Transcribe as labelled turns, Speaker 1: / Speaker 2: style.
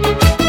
Speaker 1: you